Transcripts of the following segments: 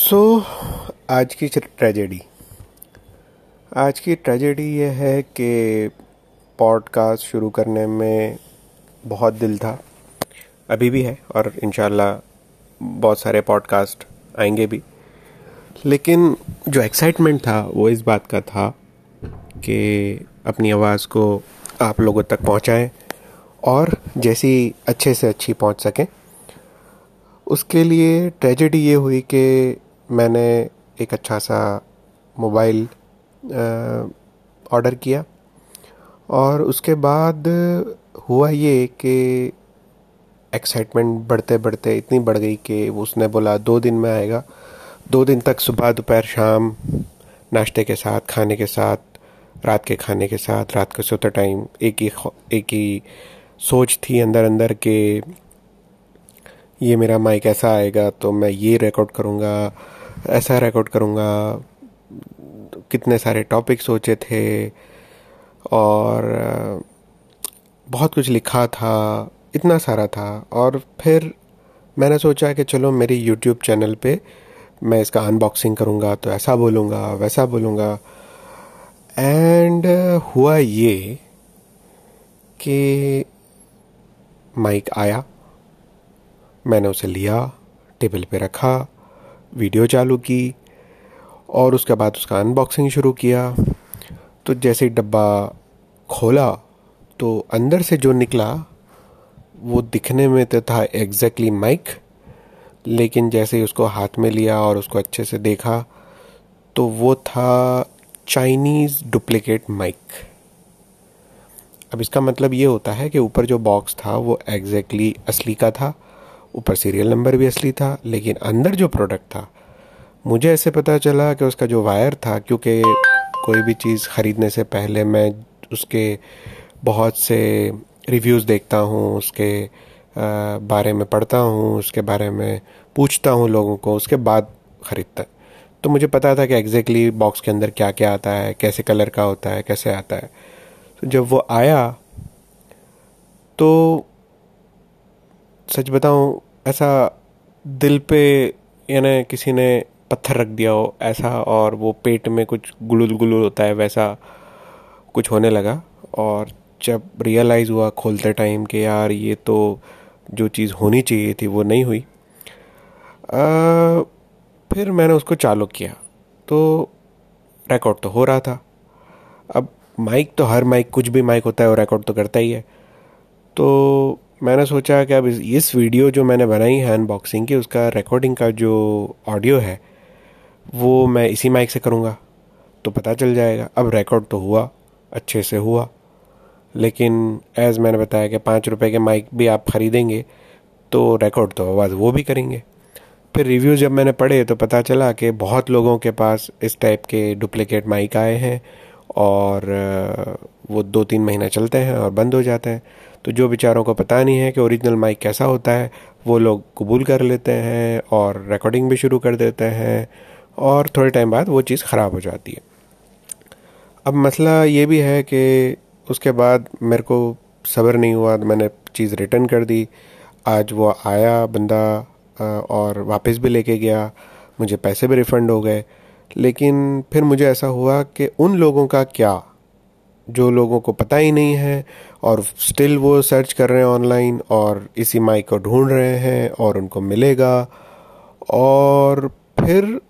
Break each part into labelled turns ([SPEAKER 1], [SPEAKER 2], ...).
[SPEAKER 1] सो so, आज की tragedy आज की ट्रेजेडी ये है कि पॉडकास्ट शुरू करने में बहुत दिल था। अभी भी है और इन बहुत सारे पॉडकास्ट आएँगे भी। लेकिन जो एक्साइटमेंट था वो इस बात का था कि अपनी आवाज़ को आप लोगों तक पहुंचाएँ और जैसी अच्छे से अच्छी पहुँच सकें। उसके लिए ट्रेजेडी ये हुई कि मैंने एक अच्छा सा मोबाइल ऑर्डर किया। और उसके बाद हुआ ये कि एक्साइटमेंट बढ़ते बढ़ते इतनी बढ़ गई कि उसने बोला, दो दिन में आएगा। दो दिन तक सुबह, दोपहर, शाम नाश्ते के साथ, खाने के साथ, रात के खाने के साथ, रात के सोते टाइम एक ही एक ही सोच थी अंदर अंदर के ये मेरा माइक ऐसा आएगा तो मैं ये रिकॉर्ड करूँगा। ऐसा रिकॉर्ड करूँगा। कितने सारे टॉपिक सोचे थे और बहुत कुछ लिखा था, इतना सारा था। और फिर मैंने सोचा कि चलो मेरे यूट्यूब चैनल पे मैं इसका अनबॉक्सिंग करूँगा तो ऐसा बोलूँगा, वैसा बोलूँगा। एंड हुआ ये कि माइक आया। मैंने उसे लिया टेबल पे रखा वीडियो चालू की और उसके बाद उसका अनबॉक्सिंग शुरू किया। तो जैसे ही डब्बा खोला तो अंदर से जो निकला, वो दिखने में तो था एग्जैक्टली माइक लेकिन जैसे ही उसको हाथ में लिया और उसको अच्छे से देखा तो वो था चाइनीज़ डुप्लीकेट माइक अब इसका मतलब ये होता है कि ऊपर जो बॉक्स था, वो एग्जैक्टली असली का था ऊपर सीरियल नंबर भी असली था, लेकिन अंदर जो प्रोडक्ट था, मुझे ऐसे पता चला कि उसका जो वायर था, क्योंकि कोई भी चीज़ ख़रीदने से पहले मैं उसके बहुत से रिव्यूज़ देखता हूँ, उसके बारे में पढ़ता हूँ, उसके बारे में पूछता हूँ लोगों को, उसके बाद ख़रीदता। तो मुझे पता था कि एग्जैक्टली exactly बॉक्स के अंदर क्या क्या आता है, कैसे कलर का होता है, कैसे आता है। तो जब वो आया तो सच बताऊँ ऐसा दिल पे यानी किसी ने पत्थर रख दिया हो ऐसा और वो पेट में कुछ गुलुल गुलुल होता है वैसा कुछ होने लगा और जब रियलाइज़ हुआ खोलते टाइम कि यार ये तो जो चीज़ होनी चाहिए थी वो नहीं हुई। आ, फिर मैंने उसको चालू किया तो रिकॉर्ड तो हो रहा था। अब माइक तो हर माइक कुछ भी माइक होता है वो रिकॉर्ड तो करता ही है। तो मैंने सोचा कि अब इस वीडियो जो मैंने बनाई है अनबॉक्सिंग की, उसका रिकॉर्डिंग का जो ऑडियो है, वो मैं इसी माइक से करूँगा। तो पता चल जाएगा। अब रिकॉर्ड तो हुआ, अच्छे से हुआ। लेकिन एज़ मैंने बताया कि पाँच रुपए के माइक भी आप ख़रीदेंगे तो रिकॉर्ड तो आवाज़ वो भी करेंगे। फिर रिव्यू जब मैंने पढ़े तो पता चला कि बहुत लोगों के पास इस टाइप के डुप्लिकेट माइक आए हैं और, वो दो तीन महीना चलते हैं और बंद हो जाते हैं। तो जो बेचारों को पता नहीं है कि ओरिजिनल माइक कैसा होता है, वो लोग कबूल कर लेते हैं और रिकॉर्डिंग भी शुरू कर देते हैं और थोड़े टाइम बाद वो चीज़ ख़राब हो जाती है। अब मसला ये भी है कि उसके बाद मेरे को सब्र नहीं हुआ तो मैंने चीज़ रिटर्न कर दी। आज वो आया बंदा और वापस भी लेके गया, मुझे पैसे भी रिफ़ंड हो गए। लेकिन फिर मुझे ऐसा हुआ कि उन लोगों का क्या जो लोगों को पता ही नहीं है और स्टिल वो सर्च कर रहे हैं ऑनलाइन और इसी माइक को ढूंढ रहे हैं और उनको मिलेगा और फिर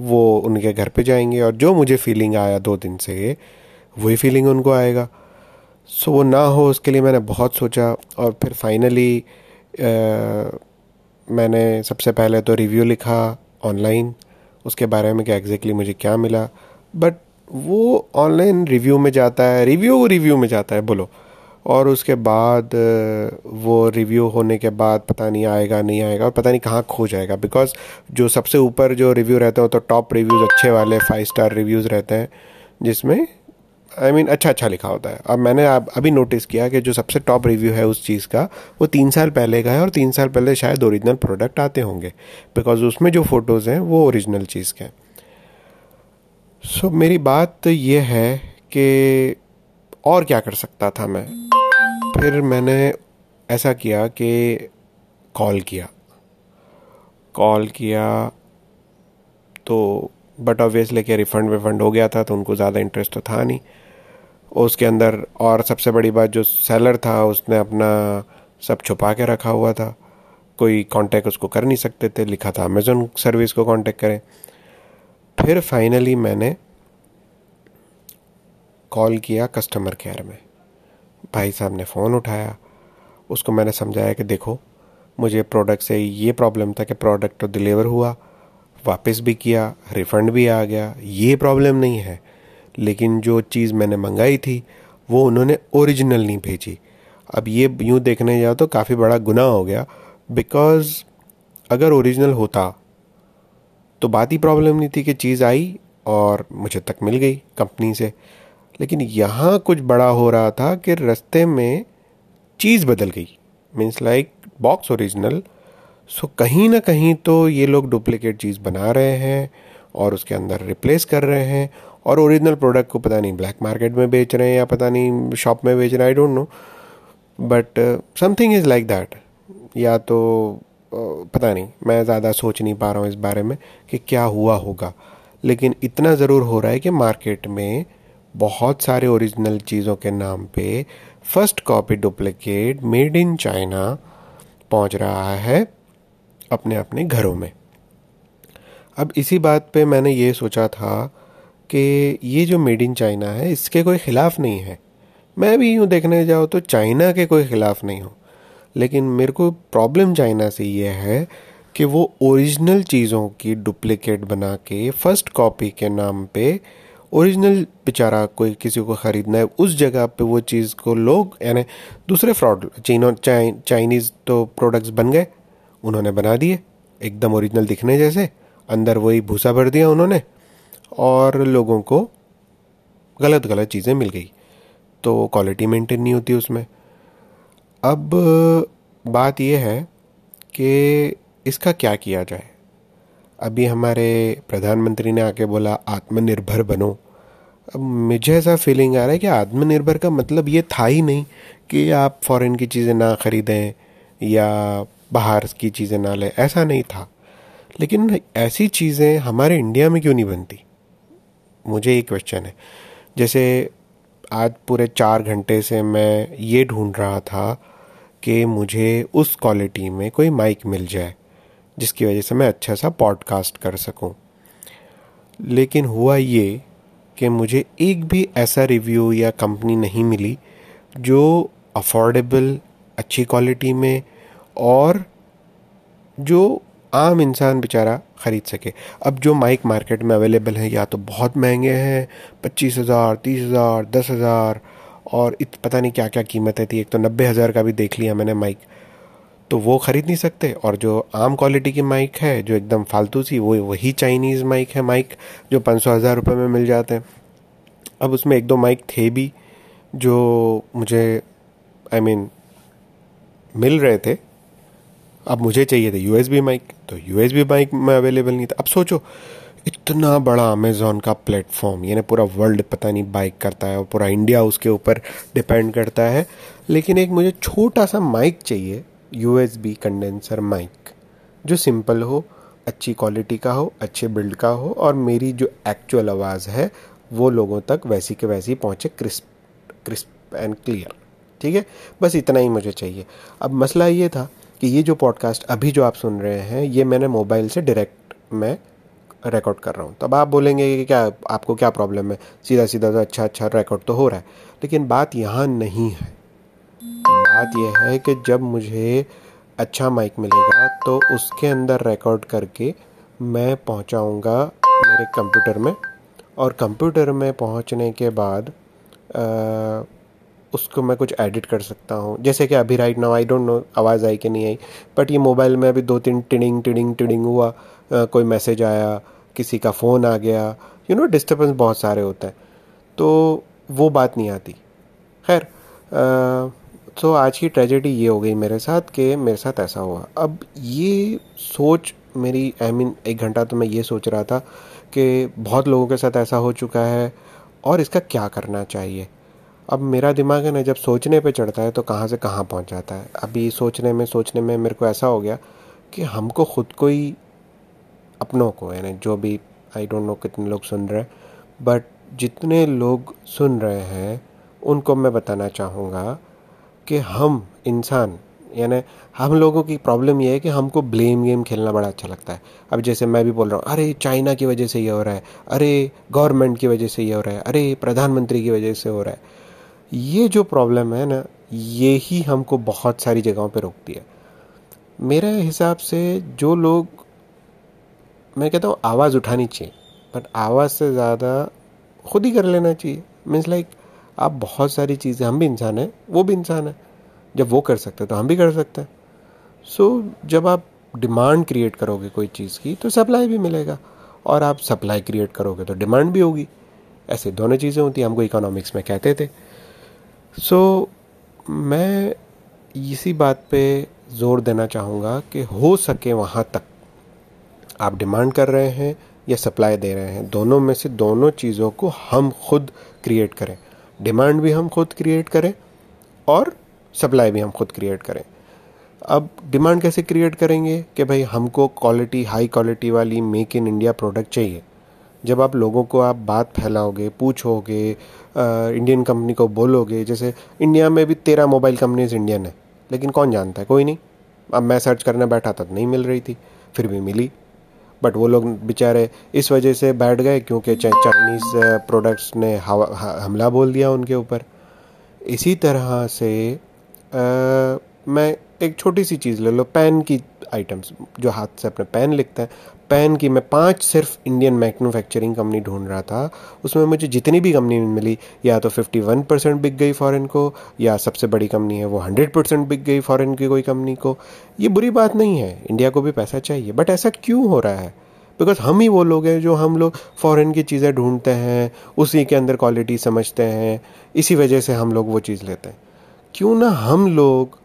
[SPEAKER 1] वो उनके घर पे जाएँगे और जो मुझे फीलिंग आया दो दिन से, वही फीलिंग उनको आएगा। सो वो ना हो, उसके लिए मैंने बहुत सोचा और फिर फाइनली मैंने सबसे पहले तो रिव्यू लिखा ऑनलाइन उसके बारे में कि एग्जैक्टली exactly मुझे क्या मिला। बट वो ऑनलाइन रिव्यू में जाता है रिव्यू रिव्यू में जाता है बोलो। और उसके बाद वो रिव्यू होने के बाद पता नहीं आएगा नहीं आएगा और पता नहीं कहाँ खो जाएगा। बिकॉज़ जो सबसे ऊपर जो रिव्यू रहते हैं तो टॉप रिव्यूज़ अच्छे वाले फाइव स्टार रिव्यूज़ रहते हैं जिसमें आई I मीन mean, अच्छा अच्छा लिखा होता है। अब मैंने अब अभी नोटिस किया कि जो सबसे टॉप रिव्यू है उस चीज़ का वो तीन साल पहले का है और तीन साल पहले शायद ओरिजिनल प्रोडक्ट आते होंगे। बिकॉज़ उसमें जो फ़ोटोज़ हैं वो ओरिजिनल चीज़ के हैं। सो so, मेरी बात ये है कि और क्या कर सकता था मैं? फिर मैंने ऐसा किया कि कॉल किया। कॉल किया तो बट ऑब्वियसली कि रिफ़ंड विफंड हो गया था तो उनको ज़्यादा इंटरेस्ट तो था नहीं। उसके अंदर और सबसे बड़ी बात जो सेलर था उसने अपना सब छुपा के रखा हुआ था। कोई कांटेक्ट उसको कर नहीं सकते थे लिखा था अमेज़ोन सर्विस को कांटेक्ट करें। फिर फाइनली मैंने कॉल किया कस्टमर केयर में। भाई साहब ने फ़ोन उठाया। उसको मैंने समझाया कि देखो, मुझे प्रोडक्ट से ये प्रॉब्लम था कि प्रोडक्ट तो डिलीवर हुआ, वापस भी किया रिफ़ंड भी आ गया। ये प्रॉब्लम नहीं है। लेकिन जो चीज़ मैंने मंगाई थी, वो उन्होंने ओरिजिनल नहीं भेजी। अब ये यूँ देखने जाओ तो काफ़ी बड़ा गुनाह हो गया। बिकॉज़ अगर ओरिजिनल होता तो बात ही प्रॉब्लम नहीं थी कि चीज़ आई और मुझे तक मिल गई कंपनी से। लेकिन यहाँ कुछ बड़ा हो रहा था कि रास्ते में चीज़ बदल गई। Means like box original so कहीं ना कहीं तो ये लोग डुप्लीकेट चीज़ बना रहे हैं और उसके अंदर रिप्लेस कर रहे हैं और ओरिजिनल प्रोडक्ट को पता नहीं ब्लैक मार्केट में बेच रहे हैं या पता नहीं शॉप में बेच रहे हैं I don't know but something is like that या तो पता नहीं, मैं ज़्यादा सोच नहीं पा रहा हूँ इस बारे में कि क्या हुआ होगा। लेकिन इतना ज़रूर हो रहा है कि मार्केट में बहुत सारे ओरिजिनल चीज़ों के नाम पे first copy duplicate made in China पहुँच रहा है अपने अपने घरों में। अब इसी बात पे मैंने ये सोचा था कि ये जो मेड इन चाइना है, इसके कोई ख़िलाफ़ नहीं है। मैं भी यूँ देखने जाऊँ तो चाइना के कोई ख़िलाफ़ नहीं हूँ। लेकिन मेरे को प्रॉब्लम चाइना से ये है कि वो ओरिजिनल चीज़ों की डुप्लीकेट बना के फ़र्स्ट कॉपी के नाम पे ओरिजिनल बेचारा कोई किसी को ख़रीदना है, उस जगह पे वो चीज़ को लोग, यानी दूसरे फ्रॉड चीनों चाइनीज़ तो प्रोडक्ट्स बन गए, उन्होंने बना दिए, एकदम ओरिजिनल दिखने जैसे, अंदर वही भूसा भर दिया उन्होंने, और लोगों को गलत गलत चीज़ें मिल गई। तो क्वालिटी मेंटेन नहीं होती उसमें। अब बात यह है कि इसका क्या किया जाए? अभी हमारे प्रधानमंत्री ने आके बोला, आत्मनिर्भर बनो। अब मुझे ऐसा फीलिंग आ रहा है कि आत्मनिर्भर का मतलब ये था ही नहीं कि आप फॉरेन की चीज़ें ना ख़रीदें या बाहर की चीज़ें ना लें, ऐसा नहीं था। लेकिन ऐसी चीज़ें हमारे इंडिया में क्यों नहीं बनती? मुझे ये क्वेश्चन है। जैसे आज पूरे चार घंटे से मैं ये ढूंढ रहा था कि मुझे उस क्वालिटी में कोई माइक मिल जाए, जिसकी वजह से मैं अच्छा सा पॉडकास्ट कर सकूँ। लेकिन हुआ ये कि मुझे एक भी ऐसा रिव्यू या कंपनी नहीं मिली, जो अफोर्डेबल अच्छी क्वालिटी में और जो आम इंसान बेचारा ख़रीद सके। अब जो माइक मार्केट में अवेलेबल हैं, या तो बहुत महँगे हैं, पच्चीस हज़ार, तीस हज़ार, दस हज़ार और इत पता नहीं क्या क्या कीमतें थी। एक तो नब्बे हज़ार का भी देख लिया मैंने माइक। तो वो ख़रीद नहीं सकते। और जो आम क्वालिटी की माइक है जो एकदम फालतू सी वो वही चाइनीज़ माइक है माइक जो पाँच सौ हज़ार रुपये में मिल जाते हैं। अब उसमें एक दो माइक थे भी जो मुझे आई I मीन mean, मिल रहे थे। अब मुझे चाहिए थे यूएसबी माइक तो यूएसबी माइक में अवेलेबल नहीं था। अब सोचो इतना बड़ा अमेजोन का प्लेटफॉर्म यानी पूरा वर्ल्ड पता नहीं बाइक करता है और पूरा इंडिया उसके ऊपर डिपेंड करता है। लेकिन एक मुझे छोटा सा माइक चाहिए U S B condenser mic जो सिंपल हो, अच्छी क्वालिटी का हो, अच्छे बिल्ड का हो, और मेरी जो एक्चुअल आवाज़ है, वो लोगों तक वैसी के वैसी पहुँचे क्रिस्प क्रिस्प एंड क्लियर ठीक है? बस इतना ही मुझे चाहिए। अब मसला ये था कि ये जो पॉडकास्ट अभी जो आप सुन रहे हैं, ये मैंने मोबाइल से डायरेक्ट मैं रिकॉर्ड कर रहा हूँ। तब आप बोलेंगे कि क्या आपको क्या प्रॉब्लम है? सीधा सीधा तो अच्छा अच्छा रिकॉर्ड तो हो रहा है। लेकिन बात यहाँ नहीं है। बात यह है कि जब मुझे अच्छा माइक मिलेगा तो उसके अंदर रिकॉर्ड करके मैं पहुँचाऊँगा मेरे कंप्यूटर में। और कंप्यूटर में पहुँचने के बाद आ, उसको मैं कुछ एडिट कर सकता हूँ। जैसे कि अभी right now I don't know आवाज़ आई कि नहीं आई। बट ये मोबाइल में अभी दो तीन टिडिंग टिडिंग टिडिंग हुआ। आ, कोई मैसेज आया। किसी का फ़ोन आ गया यू नो डिस्टर्बेंस बहुत सारे होते हैं। तो वो बात नहीं आती। खैर तो आज की ट्रेजेडी ये हो गई मेरे साथ कि मेरे साथ ऐसा हुआ। अब ये सोच मेरी आई I मीन mean, एक घंटा तो मैं ये सोच रहा था कि बहुत लोगों के साथ ऐसा हो चुका है और इसका क्या करना चाहिए। अब मेरा दिमाग है ना जब सोचने पे चढ़ता है तो कहाँ से कहाँ पहुँच जाता है। अभी सोचने में सोचने में मेरे को ऐसा हो गया कि हमको खुद को ही अपनों को, यानी जो भी आई डोंट नो कितने लोग सुन रहे हैं बट जितने लोग सुन रहे हैं, उनको मैं बताना चाहूँगा कि हम इंसान, यानी हम लोगों की प्रॉब्लम ये है कि हमको ब्लेम गेम खेलना बड़ा अच्छा लगता है। अब जैसे मैं भी बोल रहा हूँ, अरे चाइना की वजह से ये हो रहा है, अरे गवर्नमेंट की वजह से ये हो रहा है, अरे प्रधानमंत्री की वजह से हो रहा है। ये जो प्रॉब्लम है ना, ये ही हमको बहुत सारी जगहों पे रोकती है। मेरे हिसाब से जो लोग मैं कहता हूँ आवाज़ उठानी चाहिए बट आवाज़ से ज़्यादा खुद ही कर लेना चाहिए। मीन्स लाइक आप बहुत सारी चीज़ें हम भी इंसान हैं वो भी इंसान है। जब वो कर सकते हैं तो हम भी कर सकते हैं। सो so, जब आप डिमांड क्रिएट करोगे कोई चीज़ की तो सप्लाई भी मिलेगा। और आप सप्लाई क्रिएट करोगे तो डिमांड भी होगी। ऐसे दोनों चीज़ें होती हैं हमको इकोनॉमिक्स में कहते थे। सो so, मैं इसी बात पे ज़ोर देना चाहूँगा कि हो सके वहाँ तक। आप डिमांड कर रहे हैं या सप्लाई दे रहे हैं, दोनों में से दोनों चीज़ों को हम खुद क्रिएट करें। डिमांड भी हम खुद क्रिएट करें और सप्लाई भी हम खुद क्रिएट करें। अब डिमांड कैसे क्रिएट करेंगे कि भाई हमको क्वालिटी हाई क्वालिटी वाली मेक इन इंडिया प्रोडक्ट चाहिए। जब आप लोगों को आप बात फैलाओगे, पूछोगे इंडियन कंपनी को बोलोगे, जैसे इंडिया में भी तेरह मोबाइल कंपनीज़ इंडियन है, लेकिन कौन जानता है? कोई नहीं। अब मैं सर्च करने बैठा था, नहीं मिल रही थी, फिर भी मिली। बट वो लोग बेचारे इस वजह से बैठ गए क्योंकि चाइनीज़ प्रोडक्ट्स ने हमला बोल दिया उनके ऊपर। इसी तरह से आ, मैं एक छोटी सी चीज़ ले लो पेन की आइटम्स जो हाथ से अपने पेन लिखते हैं। पेन की मैं पाँच सिर्फ़ इंडियन मैन्युफैक्चरिंग कंपनी ढूंढ रहा था। उसमें मुझे जितनी भी कंपनी मिली, या तो 51 परसेंट बिक गई फॉरेन को, या सबसे बड़ी कंपनी है वो 100 परसेंट बिक गई फॉरेन की कोई कंपनी को। ये बुरी बात नहीं है इंडिया को भी पैसा चाहिए। बट ऐसा क्यों हो रहा है? बिकॉज़ हम ही वो लोग हैं जो हम लोग फ़ॉरन की चीज़ें ढूंढते हैं, उसी के अंदर क्वालिटी समझते हैं, इसी वजह से हम लोग वो चीज़ लेते हैं। क्यों ना हम लोग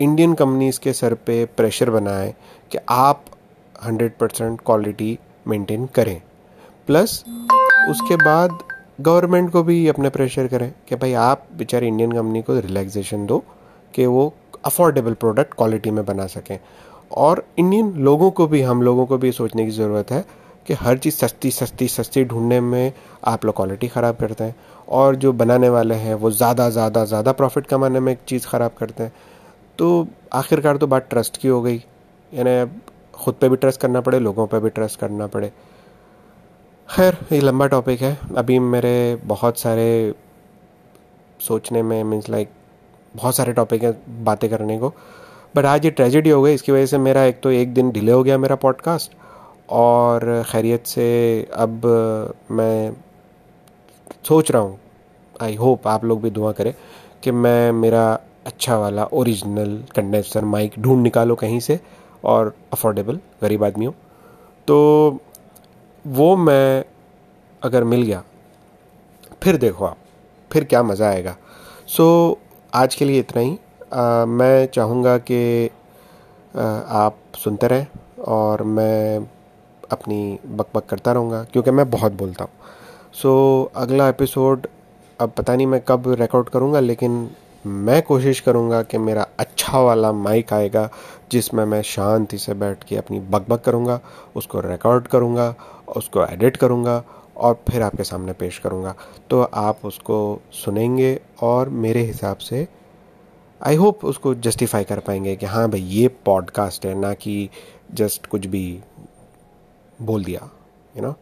[SPEAKER 1] इंडियन कंपनीज़ के सर पे प्रेशर बनाएँ कि आप हंड्रेड परसेंट क्वालिटी मेंटेन करें। प्लस, उसके बाद गवर्नमेंट को भी अपने प्रेशर करें कि भाई आप बेचारे इंडियन कंपनी को रिलैक्सेशन दो कि वो अफोर्डेबल प्रोडक्ट क्वालिटी में बना सकें। और इंडियन लोगों को भी, हम लोगों को भी सोचने की ज़रूरत है कि हर चीज़ सस्ती सस्ती सस्ती ढूँढने में आप लोग क्वालिटी ख़राब करते हैं और जो बनाने वाले हैं वो ज़्यादा ज़्यादा ज़्यादा प्रॉफिट कमाने में एक चीज़ ख़राब करते हैं। तो आखिरकार तो बात ट्रस्ट की हो गई। यानी ख़ुद पे भी ट्रस्ट करना पड़े, लोगों पे भी ट्रस्ट करना पड़े। खैर, ये लंबा टॉपिक है। अभी मेरे बहुत सारे सोचने में मीन्स लाइक बहुत सारे टॉपिक हैं बातें करने को। बट आज ये ट्रेजिडी हो गई, इसकी वजह से मेरा एक तो एक दिन डिले हो गया मेरा पॉडकास्ट और खैरियत से अब मैं सोच रहा हूँ आई होप आप लोग भी दुआ करें कि मैं मेरा अच्छा वाला ओरिजिनल कंडेंसर माइक ढूंढ निकालो कहीं से। और अफोर्डेबल गरीब आदमी हो। तो वो मैं अगर मिल गया फिर देखो आप फिर क्या मज़ा आएगा। सो so, आज के लिए इतना ही। आ, मैं चाहूँगा कि आप सुनते रहें और मैं अपनी बक बक करता रहूँगा क्योंकि मैं बहुत बोलता हूँ। सो so, अगला एपिसोड अब पता नहीं मैं कब रिकॉर्ड करूँगा लेकिन मैं कोशिश करूँगा कि मेरा अच्छा वाला माइक आएगा, जिसमें मैं शांति से बैठ के अपनी बक बक करूँगा, उसको रिकॉर्ड करूँगा, उसको एडिट करूँगा, और फिर आपके सामने पेश करूँगा। तो आप उसको सुनेंगे और मेरे हिसाब से आई होप उसको जस्टिफाई कर पाएँगे कि हाँ भाई, ये पॉडकास्ट है, ना कि जस्ट कुछ भी बोल दिया यू नो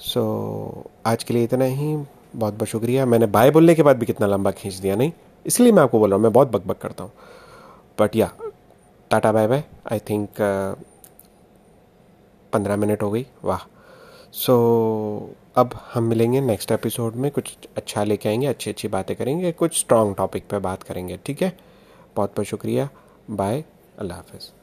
[SPEAKER 1] सो आज के लिए इतना ही। बहुत बहुत शुक्रिया। मैंने बाय बोलने के बाद भी कितना लंबा खींच दिया, नहीं? इसलिए मैं आपको बोल रहा हूँ मैं बहुत बक बक करता हूँ। बट या tata bye bye I think पंद्रह मिनट हो गई। वाह। सो so, अब हम मिलेंगे नेक्स्ट एपिसोड में। कुछ अच्छा लेके आएँगे अच्छी अच्छी बातें करेंगे कुछ स्ट्रॉन्ग टॉपिक पे बात करेंगे ठीक है? बहुत बहुत शुक्रिया। बाय अल्लाह हाफिज़।